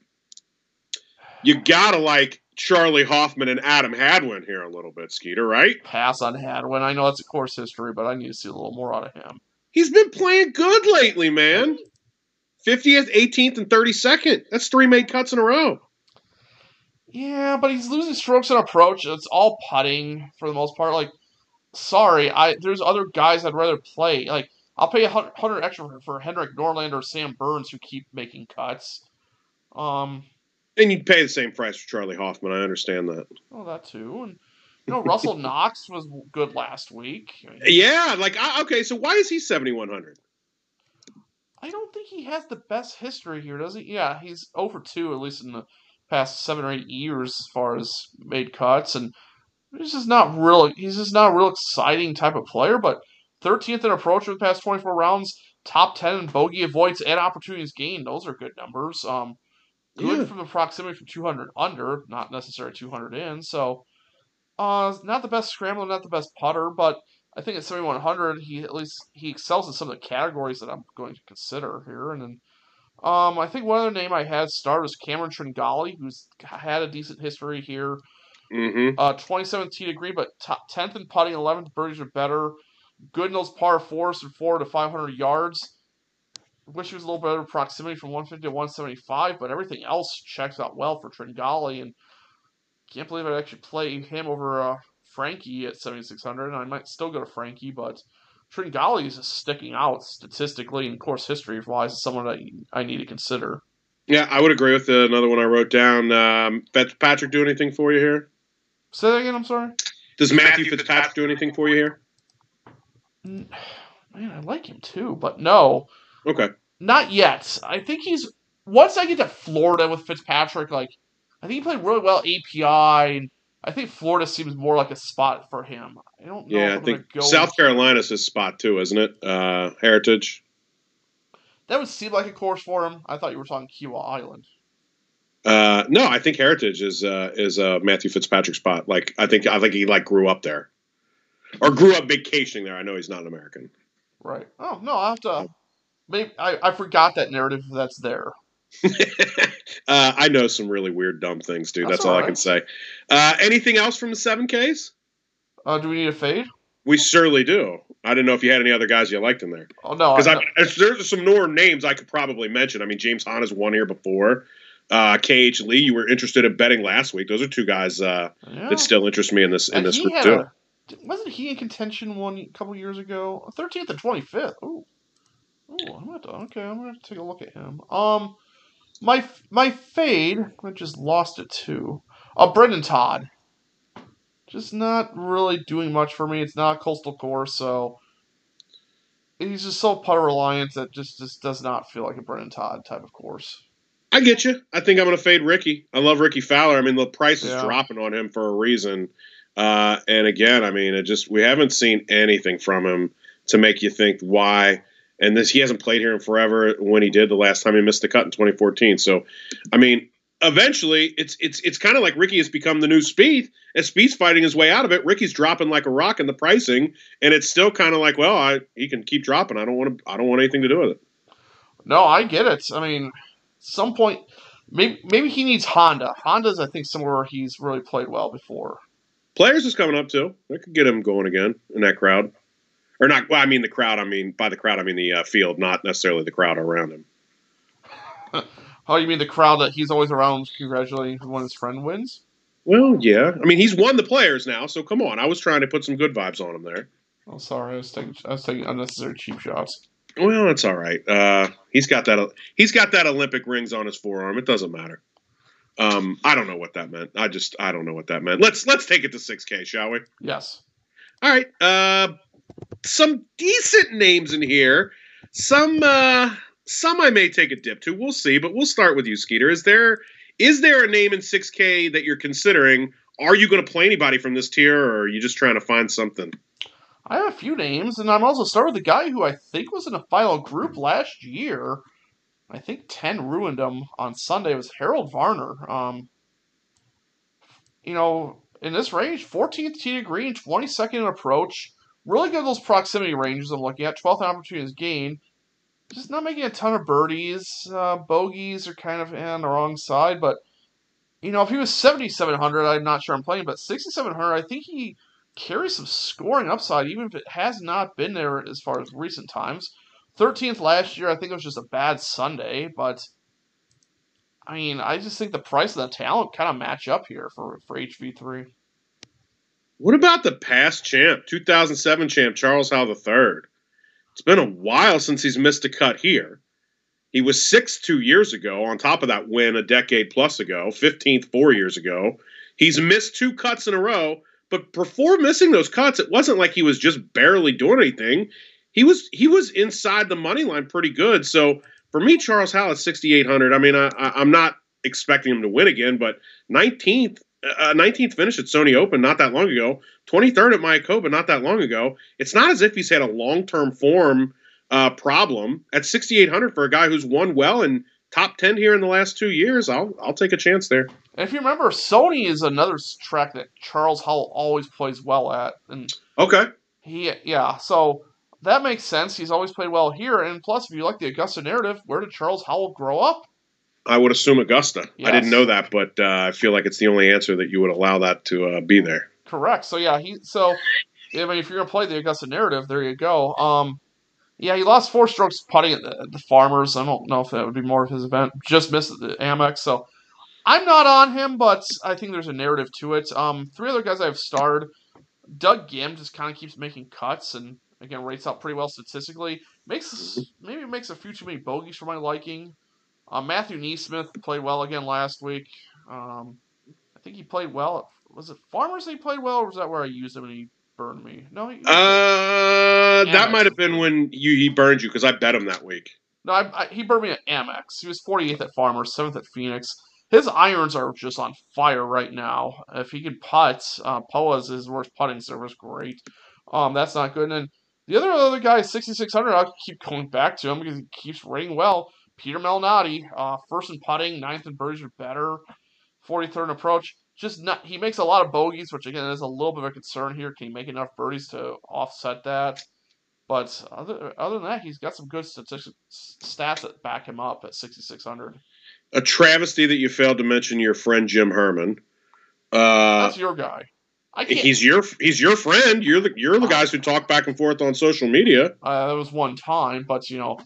You gotta like Charley Hoffman and Adam Hadwin here a little bit, Skeeter, right? Pass on Hadwin. I know that's a course history, but I need to see a little more out of him. He's been playing good lately, man. 50th, 18th, and 32nd. That's three made cuts in a row. Yeah, but he's losing strokes and approach. It's all putting for the most part. Like, sorry, I there's other guys I'd rather play. Like, I'll pay a hundred extra for, for Henrik Norlander or Sam Burns who keep making cuts. Um, and you'd pay the same price for Charley Hoffman. I understand that. Oh, that too. And you know, Russell *laughs* Knox was good last week. Yeah, like okay, so why is he seventy one hundred? I don't think he has the best history here, does he? Yeah, he's over two at least in the past seven or eight years as far as made cuts, and he's just not really. He's just not a real exciting type of player. But 13th in approach for the past 24 rounds, top 10 in bogey avoids and opportunities gained. Those are good numbers. Um, good yeah. from the proximity from 200 under, not necessarily 200 in. So, uh, not the best scrambler, not the best putter, but I think at 7100 he at least he excels in some of the categories that I'm going to consider here. And then, um, I think one other name I had started was Cameron Tringale, who's had a decent history here. Mm-hmm. Uh, 2017 degree, but top 10th in putting, 11th birdies are better. Good in those par fours from four to 500 yards. Wish he was a little better proximity from 150 to 175, but everything else checks out well for Tringale, And can't believe I'd actually play him over uh, Frankie at 7600. And I might still go to Frankie, but Tringale is just sticking out statistically and course history wise as someone that I need to consider. Yeah, I would agree with the, another one I wrote down. Um, Fitzpatrick do anything for you here? Say that again. I'm sorry. Does Matthew, Matthew Fitzpatrick, Fitzpatrick do anything for you here? *sighs* Man, I like him too, but no. Okay. Not yet. I think he's once I get to Florida with Fitzpatrick, like I think he played really well API, and I think Florida seems more like a spot for him. I don't know. Yeah, I think South Carolina's his spot too, isn't it? Uh, Heritage. That would seem like a course for him. I thought you were talking Kiawah Island. Uh, no, I think Heritage is uh, is a Matthew Fitzpatrick spot. Like I think I think he like grew up there or grew up vacationing there. I know he's not an American. Right. Oh no, I have to. Maybe I, I forgot that narrative that's there. *laughs* uh, I know some really weird, dumb things, dude. That's, that's all, all right. I can say. Uh, anything else from the seven Ks? Uh, do we need a fade? We surely do. I didn't know if you had any other guys you liked in there. Oh no, because there's some more names I could probably mention. I mean, James Hahn has won here before. Uh, KH Lee, you were interested in betting last week. Those are two guys uh, yeah. that still interest me in this in and this group too. A, wasn't he in contention one couple years ago? Thirteenth and twenty fifth. I'm gonna okay. I'm gonna take a look at him. Um, my my fade. I just lost it too. Uh, Brendon Todd. Just not really doing much for me. It's not coastal course, so he's just so putter reliant that just just does not feel like a Brendon Todd type of course. I get you. I think I'm going to fade Rickie. I love Rickie Fowler. I mean, the price is yeah. dropping on him for a reason. Uh, and again, I mean, it just we haven't seen anything from him to make you think why. And this he hasn't played here in forever. When he did the last time he missed the cut in 2014. So, I mean, eventually it's it's it's kind of like Rickie has become the new Spieth. As Spieth's fighting his way out of it, Rickie's dropping like a rock in the pricing, and it's still kind of like, well, I he can keep dropping. I don't want to. I don't want anything to do with it. No, I get it. I mean, some point, maybe maybe he needs Honda. Honda's I think somewhere he's really played well before. Players is coming up too. That could get him going again in that crowd, or not. Well, I mean the crowd. I mean by the crowd, I mean the uh, field, not necessarily the crowd around him. *laughs* oh, you mean the crowd that he's always around congratulating when his friend wins? Well, yeah. I mean, he's won the players now, so come on. I was trying to put some good vibes on him there. Oh, sorry. I was taking I was taking unnecessary cheap shots. Well, that's all right. Uh, he's got that. He's got that Olympic rings on his forearm. It doesn't matter. Um, I don't know what that meant. I just I don't know what that meant. Let's let's take it to six K, shall we? Yes. All right. Uh, some decent names in here. Some uh, some I may take a dip to. We'll see, but we'll start with you, Skeeter. Is there is there a name in six K that you're considering? Are you going to play anybody from this tier, or are you just trying to find something? I have a few names, and I'm also start with the guy who I think was in a final group last year. I think 10 ruined him on Sunday. It was Harold Varner. Um, you know, in this range, 14th tee to green, 22nd in approach. Really good those proximity ranges I'm looking at. 12th opportunities gain. Just not making a ton of birdies. Uh, bogeys are kind of on the wrong side, but you know, if he was 7,700, I'm not sure I'm playing, but 6,700, I think he carries some scoring upside, even if it has not been there as far as recent times. 13th last year, I think it was just a bad Sunday, but I mean, I just think the price of the talent kind of match up here for, for HV3. What about the past champ, 2007 champ, Charles Howell III? It's been a while since he's missed a cut here. He was sixth two years ago, on top of that win a decade plus ago, 15th four years ago. He's missed two cuts in a row, but before missing those cuts, it wasn't like he was just barely doing anything. He was he was inside the money line pretty good. So for me, Charles Howell at 6,800. I mean, I, I'm not expecting him to win again, but 19th, uh, 19th finish at Sony Open not that long ago, 23rd at Mayakoba not that long ago. It's not as if he's had a long term form uh, problem at 6,800 for a guy who's won well and top 10 here in the last two years. I'll I'll take a chance there. And if you remember, Sony is another track that Charles Howell always plays well at, and okay, he yeah, so that makes sense. He's always played well here, and plus, if you like the Augusta narrative, where did Charles Howell grow up? I would assume Augusta. Yes. I didn't know that, but uh, I feel like it's the only answer that you would allow that to uh, be there. Correct. So yeah, he so I mean, if you're gonna play the Augusta narrative, there you go. Um, yeah, he lost four strokes putting at the, the, Farmers. I don't know if that would be more of his event. Just missed the Amex, so I'm not on him, but I think there's a narrative to it. Um, three other guys I've starred. Doug Ghim just kind of keeps making cuts and again rates out pretty well statistically. Makes maybe makes a few too many bogeys for my liking. Uh, Matthew NeSmith played well again last week. Um, I think he played well. Was it Farmers that he played well, or was that where I used him and he burned me? No, he, uh, that might have been when you he burned you because I bet him that week. No, I, I, he burned me at Amex. He was 48th at Farmers, 7th at Phoenix. His irons are just on fire right now. If he can putt, uh, Poa's his worst putting service. Great. Um, that's not good. And then the other other guy, 6600, I'll keep going back to him because he keeps rating well. Peter Malnati, uh, first in putting, ninth in birdies or better, 43rd in approach. Just not, he makes a lot of bogeys, which again is a little bit of a concern here. Can he make enough birdies to offset that? But other other than that, he's got some good statistics, stats that back him up at 6600. A travesty that you failed to mention your friend Jim Herman. Uh, That's your guy. He's your he's your friend. You're the you're the guys who talk back and forth on social media. Uh, that was one time, but you know,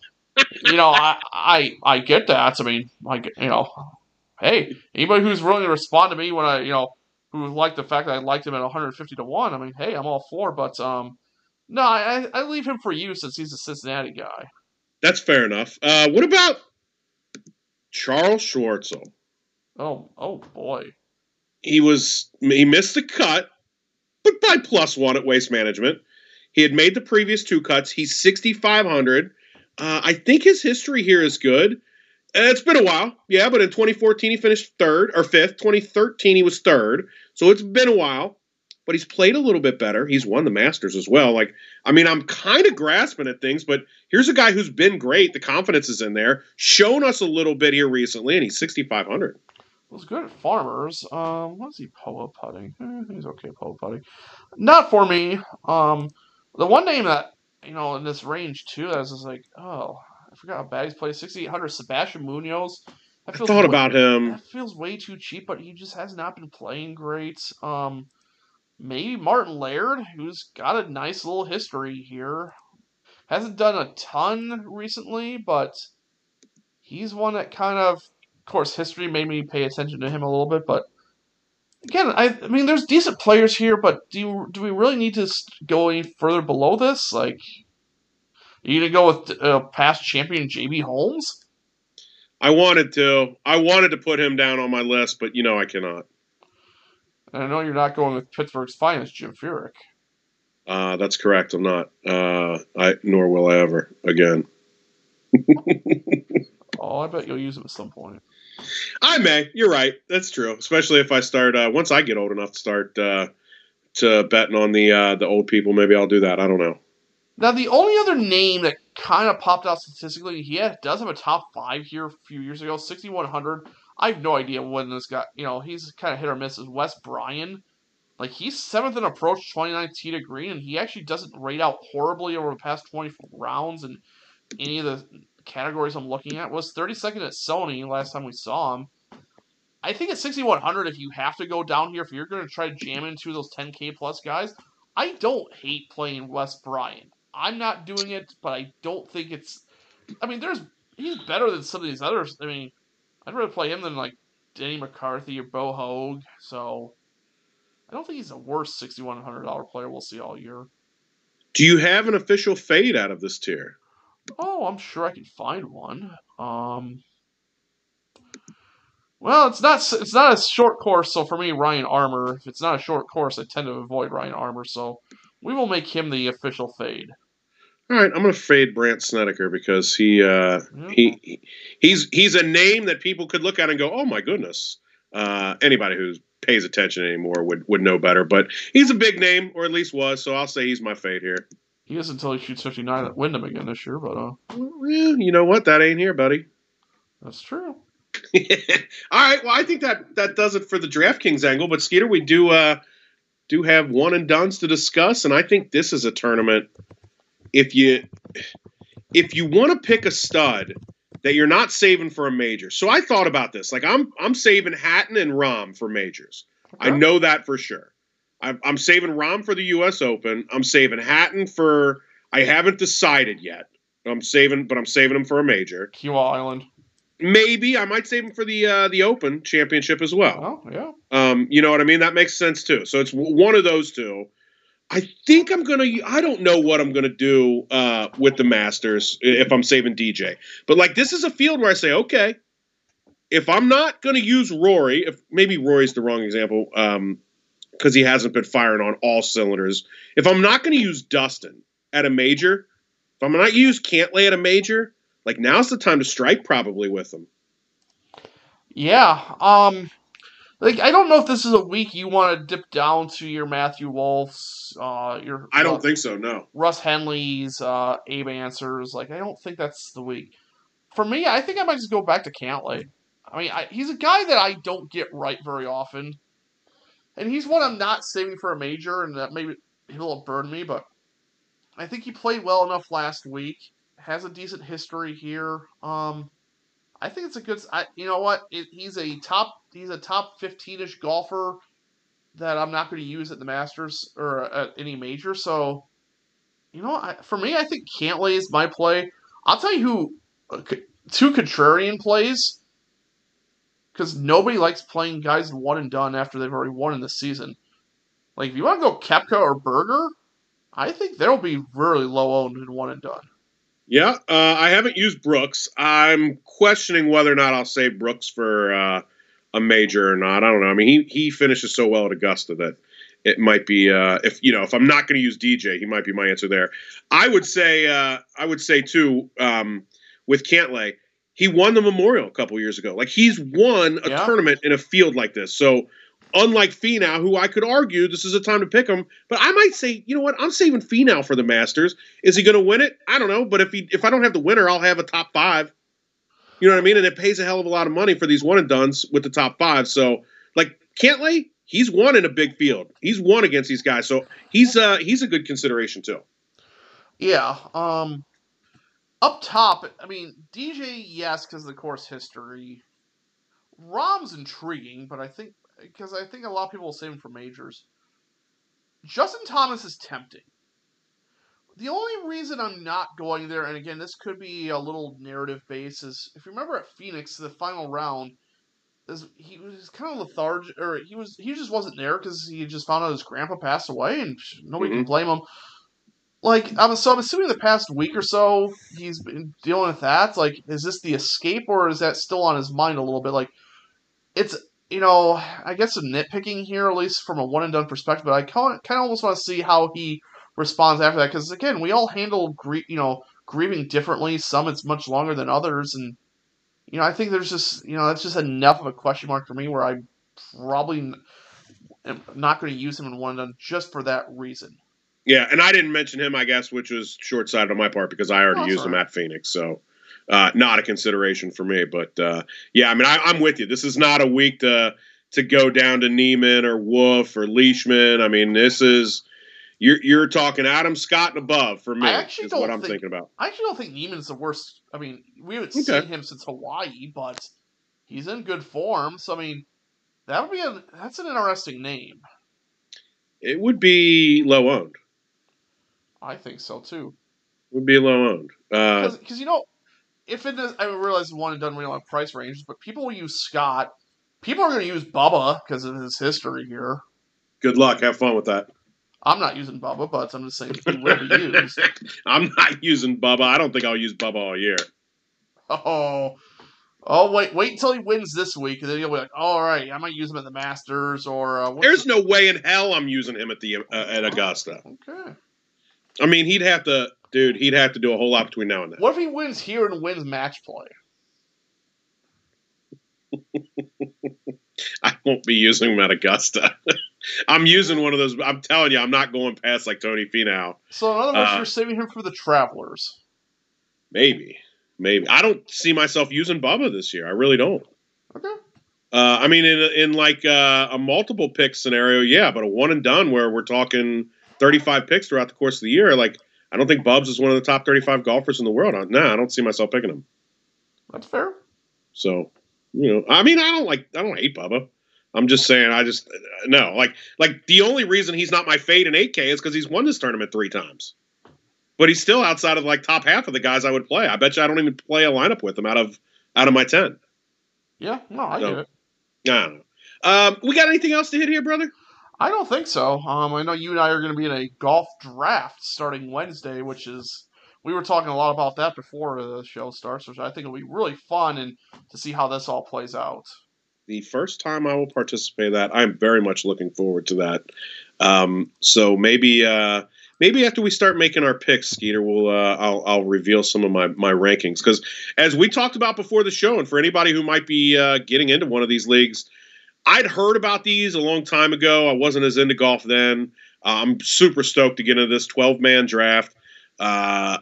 you know, I, I I get that. I mean, like you know, hey, anybody who's willing to respond to me when I you know who liked the fact that I liked him at 150 to one. I mean, hey, I'm all for. But um, no, I I leave him for you since he's a Cincinnati guy. That's fair enough. Uh, what about Charles Schwartzel? Oh, oh boy. He was he missed the cut but by plus one at Waste Management. He had made the previous two cuts. He's 6,500. Uh, I think his history here is good. Uh, it's been a while, yeah, but in 2014 he finished third or fifth. 2013 he was third. So it's been a while, but he's played a little bit better. He's won the Masters as well. Like, I mean, I'm kind of grasping at things, but here's a guy who's been great. The confidence is in there. Shown us a little bit here recently, and he's 6,500 was good at farmers. Um, was he Poa putting? Eh, he's okay Poa putting. Not for me. Um, the one name that you know in this range too, I was just like, oh, I forgot how bad he's played. Sixty eight hundred. Sebastian Munoz. I thought way, about him. That feels way too cheap, but he just has not been playing great. Um, maybe Martin Laird, who's got a nice little history here. Hasn't done a ton recently, but he's one that kind of course, history made me pay attention to him a little bit, but again, I, I mean, there's decent players here, but do you, do we really need to go any further below this? Like, are you gonna go with uh, past champion JB Holmes? I wanted to. I wanted to put him down on my list, but you know I cannot. And I know you're not going with Pittsburgh's finest, Jim Furyk. Uh, that's correct. I'm not. Uh, I nor will I ever again. *laughs* oh, I bet you'll use him at some point. I may. You're right. That's true. Especially if I start uh, once I get old enough to start uh, to betting on the uh, the old people. Maybe I'll do that. I don't know. Now, the only other name that kind of popped out statistically, he had, does have a top five here a few years ago, 6,100. I have no idea when this guy, you know, he's kind of hit or miss, is Wes Bryan. Like, he's seventh in approach, 29 tee to green, and he actually doesn't rate out horribly over the past 24 rounds and any of the categories I'm looking at. Was 32nd at Sony last time we saw him. I think at 6,100, if you have to go down here, if you're going to try to jam into those 10K plus guys, I don't hate playing Wes Bryan. I'm not doing it, but I don't think it's. I mean, there's he's better than some of these others. I mean, I'd rather play him than like Denny McCarthy or Bo Hoag. So I don't think he's the worst sixty one hundred dollar player we'll see all year. Do you have an official fade out of this tier? Oh, I'm sure I can find one. Um, well, it's not it's not a short course, so for me, Ryan Armour. If it's not a short course, I tend to avoid Ryan Armour. So we will make him the official fade. All right, I'm going to fade Brandt Snedeker because he uh, yeah. he he's he's a name that people could look at and go, "Oh my goodness." Uh, anybody who pays attention anymore would would know better, but he's a big name, or at least was. So I'll say he's my fade here. He is until he shoots 59 at Wyndham again this year, but uh, you know what? That ain't here, buddy. That's true. *laughs* All right. Well, I think that that does it for the DraftKings angle. But Skeeter, we do uh, do have one and duns to discuss, and I think this is a tournament. If you if you want to pick a stud that you're not saving for a major, so I thought about this. Like I'm I'm saving Hatton and Rahm for majors. Okay. I know that for sure. I'm, I'm saving Rahm for the U.S. Open. I'm saving Hatton for. I haven't decided yet. I'm saving, but I'm saving him for a major. Kiawah Island. Maybe I might save him for the uh, the Open Championship as well. Oh yeah. Um, you know what I mean? That makes sense too. So it's one of those two. I think I'm gonna. I don't know what I'm gonna do uh, with the Masters if I'm saving DJ. But like this is a field where I say, okay, if I'm not gonna use Rory, if maybe Rory's the wrong example, um, because he hasn't been firing on all cylinders. If I'm not gonna use Dustin at a major, if I'm not use Cantlay at a major, like now's the time to strike probably with them. Yeah. Um like I don't know if this is a week you want to dip down to your Matthew Wolffs, uh your I don't uh, think so, no. Russ Henley's, uh Abe Ancers. Like I don't think that's the week. For me, I think I might just go back to Cantlay. I mean, I, he's a guy that I don't get right very often. And he's one I'm not saving for a major, and that maybe he'll burn me, but I think he played well enough last week has a decent history here. Um, I think it's a good. I, you know what? It, he's a top. He's a top fifteen-ish golfer that I'm not going to use at the Masters or at any major. So, you know, I, for me, I think Cantlay is my play. I'll tell you who uh, two contrarian plays because nobody likes playing guys one and done after they've already won in the season. Like if you want to go Koepka or Berger, I think they'll be really low owned and one and done. Yeah, uh, I haven't used Brooks. I'm questioning whether or not I'll save Brooks for uh, a major or not. I don't know. I mean, he he finishes so well at Augusta that it might be uh, if you know if I'm not going to use DJ, he might be my answer there. I would say uh, I would say too um, with Cantlay, he won the Memorial a couple years ago. Like he's won a yeah. tournament in a field like this. So unlike Finau, who I could argue this is a time to pick him, but I might say, you know what, I'm saving Finau for the Masters. Is he going to win it? I don't know, but if he if I don't have the winner, I'll have a top five. You know what I mean? And it pays a hell of a lot of money for these one and duns with the top five. So like Cantlay, he's won in a big field. He's won against these guys, so he's uh he's a good consideration too. Yeah. Um. Up top, I mean DJ, yes, because of the course history. Rahm's intriguing, but I think because I think a lot of people will save him for majors. Justin Thomas is tempting. The only reason I'm not going there, and again, this could be a little narrative base, is if you remember at Phoenix, the final round, he was kind of lethargic, or he was he just wasn't there because he just found out his grandpa passed away, and nobody mm-hmm. can blame him. Like, I'm so I'm assuming the past week or so he's been dealing with that. Like, is this the escape, or is that still on his mind a little bit? Like, it's you know, I guess some nitpicking here, at least from a one and done perspective. But I kind of, almost want to see how he responds after that, because again, we all handle grie- you know grieving differently. Some it's much longer than others, and you know, I think there's just you know that's just enough of a question mark for me where I probably am not going to use him in one and done just for that reason. Yeah, and I didn't mention him, I guess, which was short sighted on my part because I already used him at Phoenix. So, uh, not a consideration for me. But uh, yeah, I mean, I, I'm with you. This is not a week to to go down to Niemann or Wolff or Leishman. I mean, this is you're you're talking Adam Scott and above for me. I actually is what I'm think- thinking about. I actually don't think Niemann's the worst. I mean, we haven't Okay. seen him since Hawaii, but he's in good form. So I mean, that would be a that's an interesting name. It would be low owned. I think so too. Would be low owned. Uh, Because you know, if it is, I realize it's one and done. We don't have price ranges, but people will use Scott. People are going to use Bubba because of his history here. good luck. Have fun with that. I'm not using Bubba, but I'm just saying he will be used. *laughs* I'm not using Bubba. I don't think I'll use Bubba all year. Oh, oh, wait, wait until he wins this week, and then you'll be like, all right, I might use him at the Masters or uh, There's the- no way in hell I'm using him at the uh, at Augusta. Okay. I mean, he'd have to, dude. He'd have to do a whole lot between now and then. What if he wins here and wins match play? *laughs* I won't be using him at Augusta. I'm using one of those. I'm telling you, I'm not going past like Tony Finau. So in other words, Uh, you're saving him for the Travelers. Maybe, maybe. I don't see myself using Bubba this year. I really don't. Okay. Uh, I mean, in in like uh, a multiple pick scenario, yeah, but a one and done where we're talking 35 picks throughout the course of the year, like I don't think Bubs is one of the top 35 golfers in the world. No, I don't see myself picking him. That's fair. So, you know, I mean, I don't like, I don't hate Bubba. I'm just saying, I just no, like, like the only reason he's not my fade in 8K is because he's won this tournament three times. But he's still outside of like top half of the guys I would play. I bet you I don't even play a lineup with him out of out of my ten. Yeah, no, I No. get it. I don't know. Um, we got anything else to hit here, brother? I don't think so. Um, I know you and I are going to be in a golf draft starting Wednesday, which is we were talking a lot about that before the show starts, which I think will be really fun and to see how this all plays out. the first time I will participate in that. I'm very much looking forward to that. Um, so maybe uh, maybe after we start making our picks, Skeeter, we'll uh, I'll, I'll reveal some of my my rankings because as we talked about before the show, and for anybody who might be uh, getting into one of these leagues, I'd heard about these a long time ago. I wasn't as into golf then. Uh, I'm super stoked to get into this 12 man draft. Uh,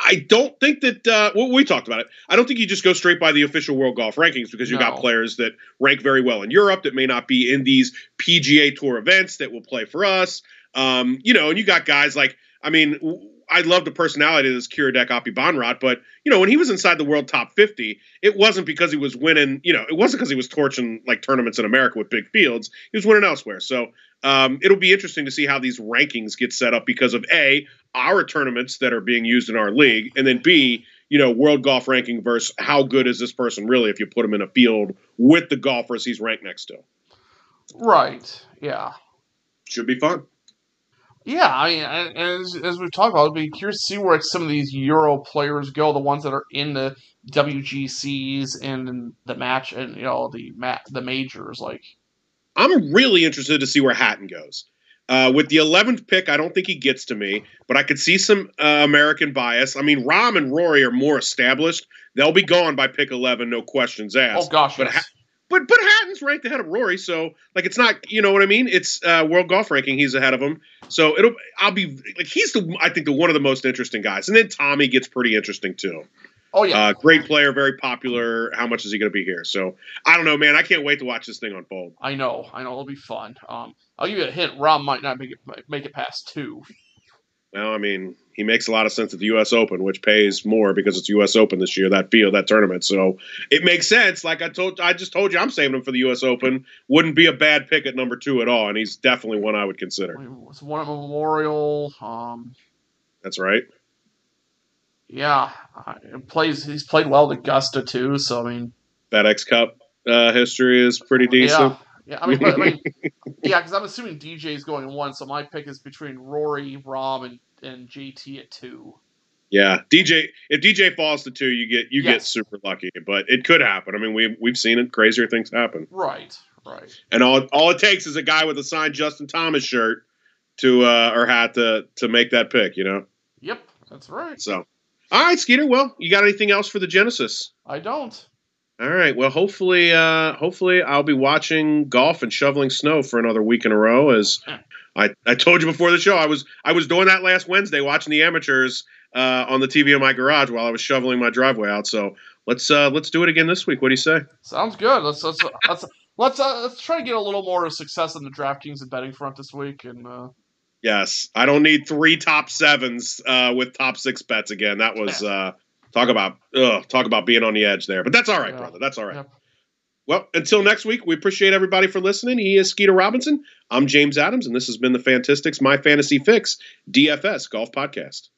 I don't think that uh, well, we talked about it. I don't think you just go straight by the official World Golf Rankings because you got No. players that rank very well in Europe that may not be in these PGA Tour events that will play for us. Um, you know, and you got guys like I mean, I love the personality of this Kiradech Aphibarnrat, but you know, when he was inside the world top 50, it wasn't because he was winning, you know, it wasn't because he was torching like tournaments in America with big fields. He was winning elsewhere. So um, it'll be interesting to see how these rankings get set up because of A, our tournaments that are being used in our league, and then B, you know, world golf ranking versus how good is this person really if you put him in a field with the golfers he's ranked next to. Right. Yeah. Should be fun. Yeah, I mean, as, as we've talked about, I'd be curious to see where some of these Euro players go, the ones that are in the WGCs and the match, and you know the ma- the majors. Like, I'm really interested to see where Hatton goes. Uh, with the 11th pick, I don't think he gets to me, but I could see some uh, American bias. I mean, Rahm and Rory are more established. They'll be gone by pick 11, no questions asked. oh gosh, but yes. But but Hatton's ranked ahead of Rory, so like it's not you know what I mean. It's uh, world golf ranking. He's ahead of him, so it'll. I'll be like he's the I think the one of the most interesting guys, and then Tommy gets pretty interesting too. oh yeah, Uh, great player, very popular. How much is he going to be here? So I don't know, man. I can't wait to watch this thing unfold. I know, I know, it'll be fun. Um, I'll give you a hint. Rahm might not make it make it past two. Well, I mean, he makes a lot of sense at the U.S. Open, which pays more because it's U.S. Open this year. That field, that tournament, so it makes sense. Like I told, I just told you, I'm saving him for the U.S. Open. Wouldn't be a bad pick at number two at all, and he's definitely one I would consider. It's one at Memorial. Um, That's right. yeah, it plays. He's played well at Augusta too. So I mean, FedEx Cup uh, history is pretty decent. Yeah, yeah. I mean, but, I mean *laughs* yeah, because I'm assuming DJ's going one, so my pick is between Rory, Rob, and, and JT at two. Yeah, DJ. If DJ falls to two, you get you get super lucky, but it could happen. I mean, we we've seen it. Crazier things happen, Right, right. and all all it takes is a guy with a signed Justin Thomas shirt to uh, or hat to to make that pick. You know. Yep, that's right. So, all right, Skeeter. Well, you got anything else for the Genesis? I don't. All right. Well, hopefully, uh, hopefully, I'll be watching golf and shoveling snow for another week in a row. As *laughs* I, I told you before the show, I was I was doing that last Wednesday, watching the amateurs uh, on the TV in my garage while I was shoveling my driveway out. So let's uh, let's do it again this week. What do you say? Sounds good. Let's let's let's let's, uh, let's try to get a little more success in the DraftKings and betting front this week. And uh... yes, I don't need three top sevens uh, with top six bets again. That was uh, talk about ugh, talk about being on the edge there. But that's all right, yeah. brother. That's all right. Well, until next week, we appreciate everybody for listening. He is Skeeter Robinson. I'm James Adams, and this has been the Fantastics My Fantasy Fix DFS Golf Podcast.